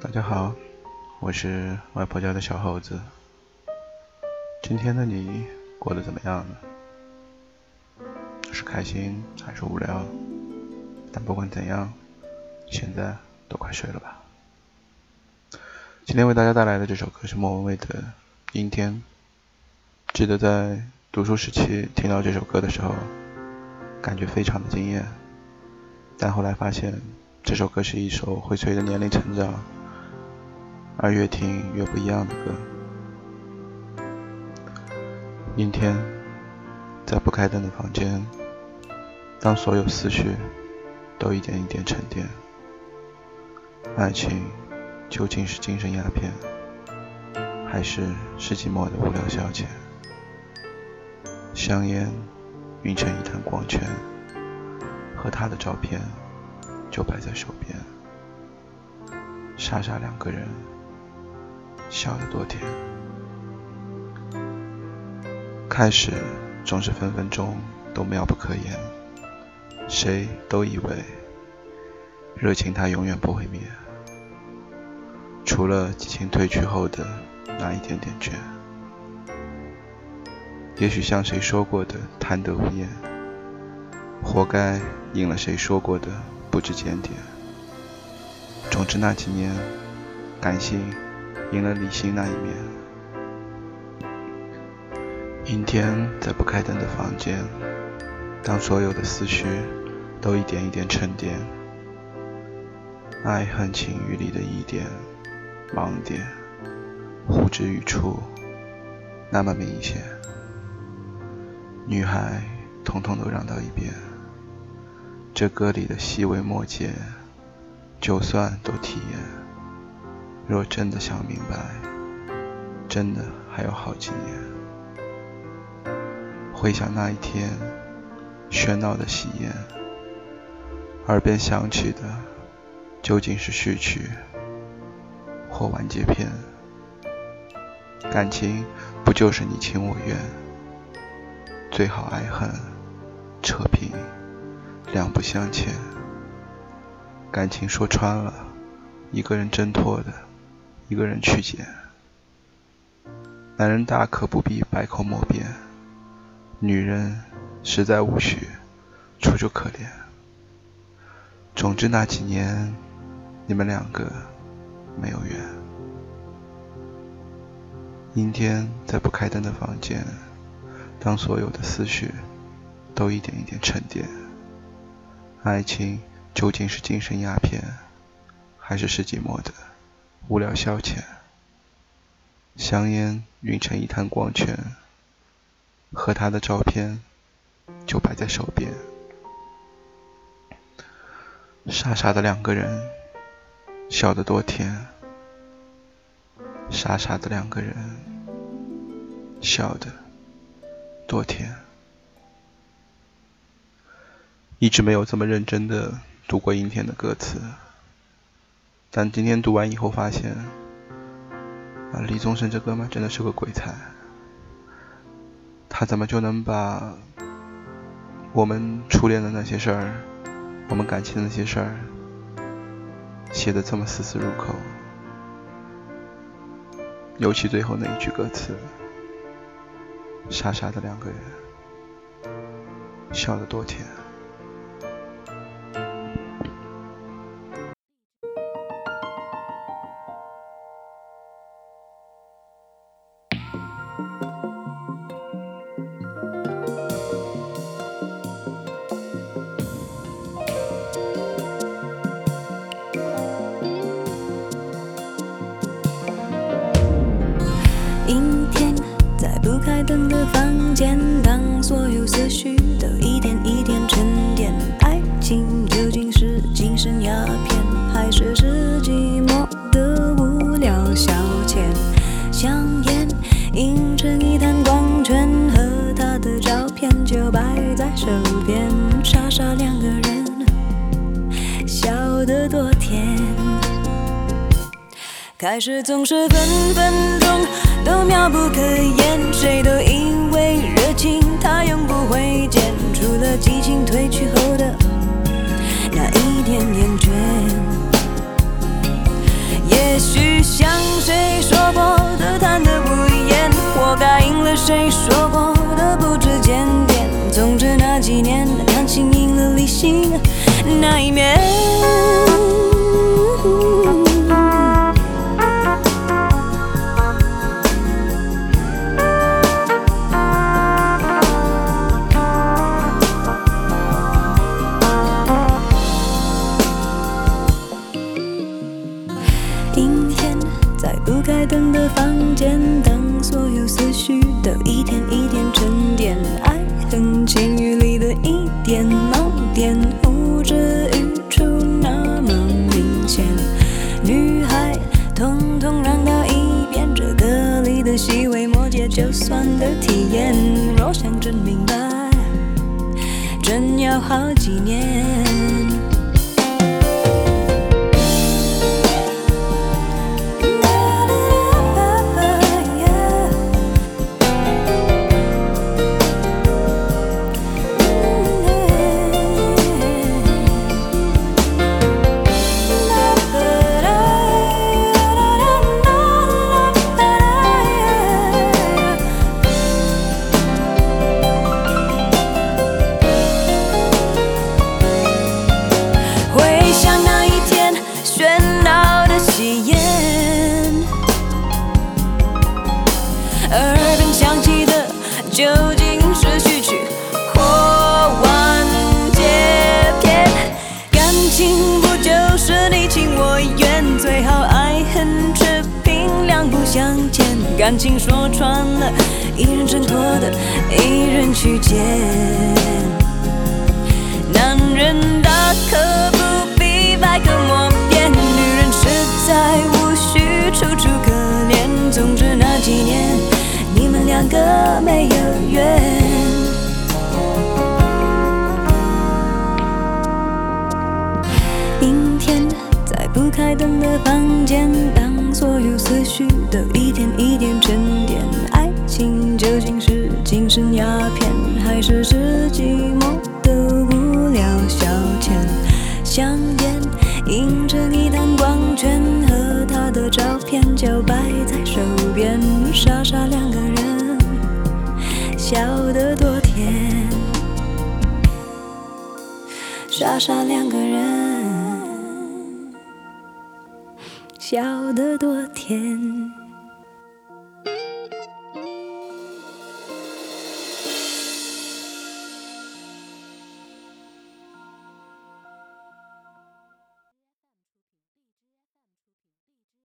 大家好，我是外婆家的小猴子。今天的你过得怎么样呢？是开心还是无聊？但不管怎样，现在都快睡了吧。今天为大家带来的这首歌是莫文蔚的《阴天》。记得在读书时期听到这首歌的时候，感觉非常的惊艳。但后来发现，这首歌是一首会随着年龄成长而越听越不一样的歌。阴天，在不开灯的房间，当所有思绪都一点一点沉淀，爱情究竟是精神鸦片，还是世纪末的无聊消遣？香烟晕成一滩光圈。和他的照片就摆在手边，傻傻两个人，笑得多甜。开始总是分分钟都妙不可言，谁都以为热情它永远不会灭，除了激情褪去后的那一点点倦。也许像谁说过的贪得无厌，活该。应了谁说过的不知检点。总之那几年，感性赢了理性那一面。阴天在不开灯的房间，当所有的思绪都一点一点沉淀，爱恨情欲里的疑点、盲点，呼之欲出，那么明显。女孩，统统都让到一边。这歌里的细微末节，就算都体验。若真的想明白，真的还有好几年。回想那一天，喧闹的喜宴，耳边响起的究竟是序曲或完结篇？感情不就是你情我愿？最好爱恨扯平。两不相欠，感情说穿了，一个人挣脱的，一个人去捡。男人大可不必百口莫辩，女人实在无需楚楚可怜。总之那几年，你们两个没有缘。阴天在不开灯的房间，当所有的思绪都一点一点沉淀。爱情究竟是精神鸦片，还是世纪末的无聊消遣？香烟晕成一滩光圈，和他的照片就摆在手边。傻傻的两个人，笑得多甜。傻傻的两个人，笑得多甜。一直没有这么认真的读过阴天的歌词，但今天读完以后发现，啊，李宗盛这哥们真的是个鬼才，他怎么就能把我们初恋的那些事儿，我们感情的那些事儿，写的这么丝丝入扣？尤其最后那一句歌词，傻傻的两个人，笑得多甜。阴天，在不开灯的房间，当所有思绪都一点一点沉淀，爱情究竟是精神鸦片，还是世纪末的无聊消遣？香烟映成一滩光圈，和他的照片就摆在手边，傻傻两个人，笑得多甜。开始总是分分钟都妙不可言谁都以为热情它永不会减。除了激情褪去后的那一点点倦。也许像谁说过的贪得无厌活该应了谁说过的不知检点。总之那几年感情赢了理性那一面在不开灯的房间，当所有思绪都一点一点沉淀，爱恨情欲里的一点盲点，呼之欲出那么明显。女孩，统统让到一边，这歌里的细微末节，就算的体验。若想真明白，真要好几年。感情说穿了，一人挣脱的，一人去捡。男人大可不必百口莫辩，女人实在无需楚楚可怜。总之那几年，你们两个没有缘。阴天，在不开灯的房间，照片就摆在手边，傻傻两个人，笑得多甜。傻傻两个人，笑得多甜。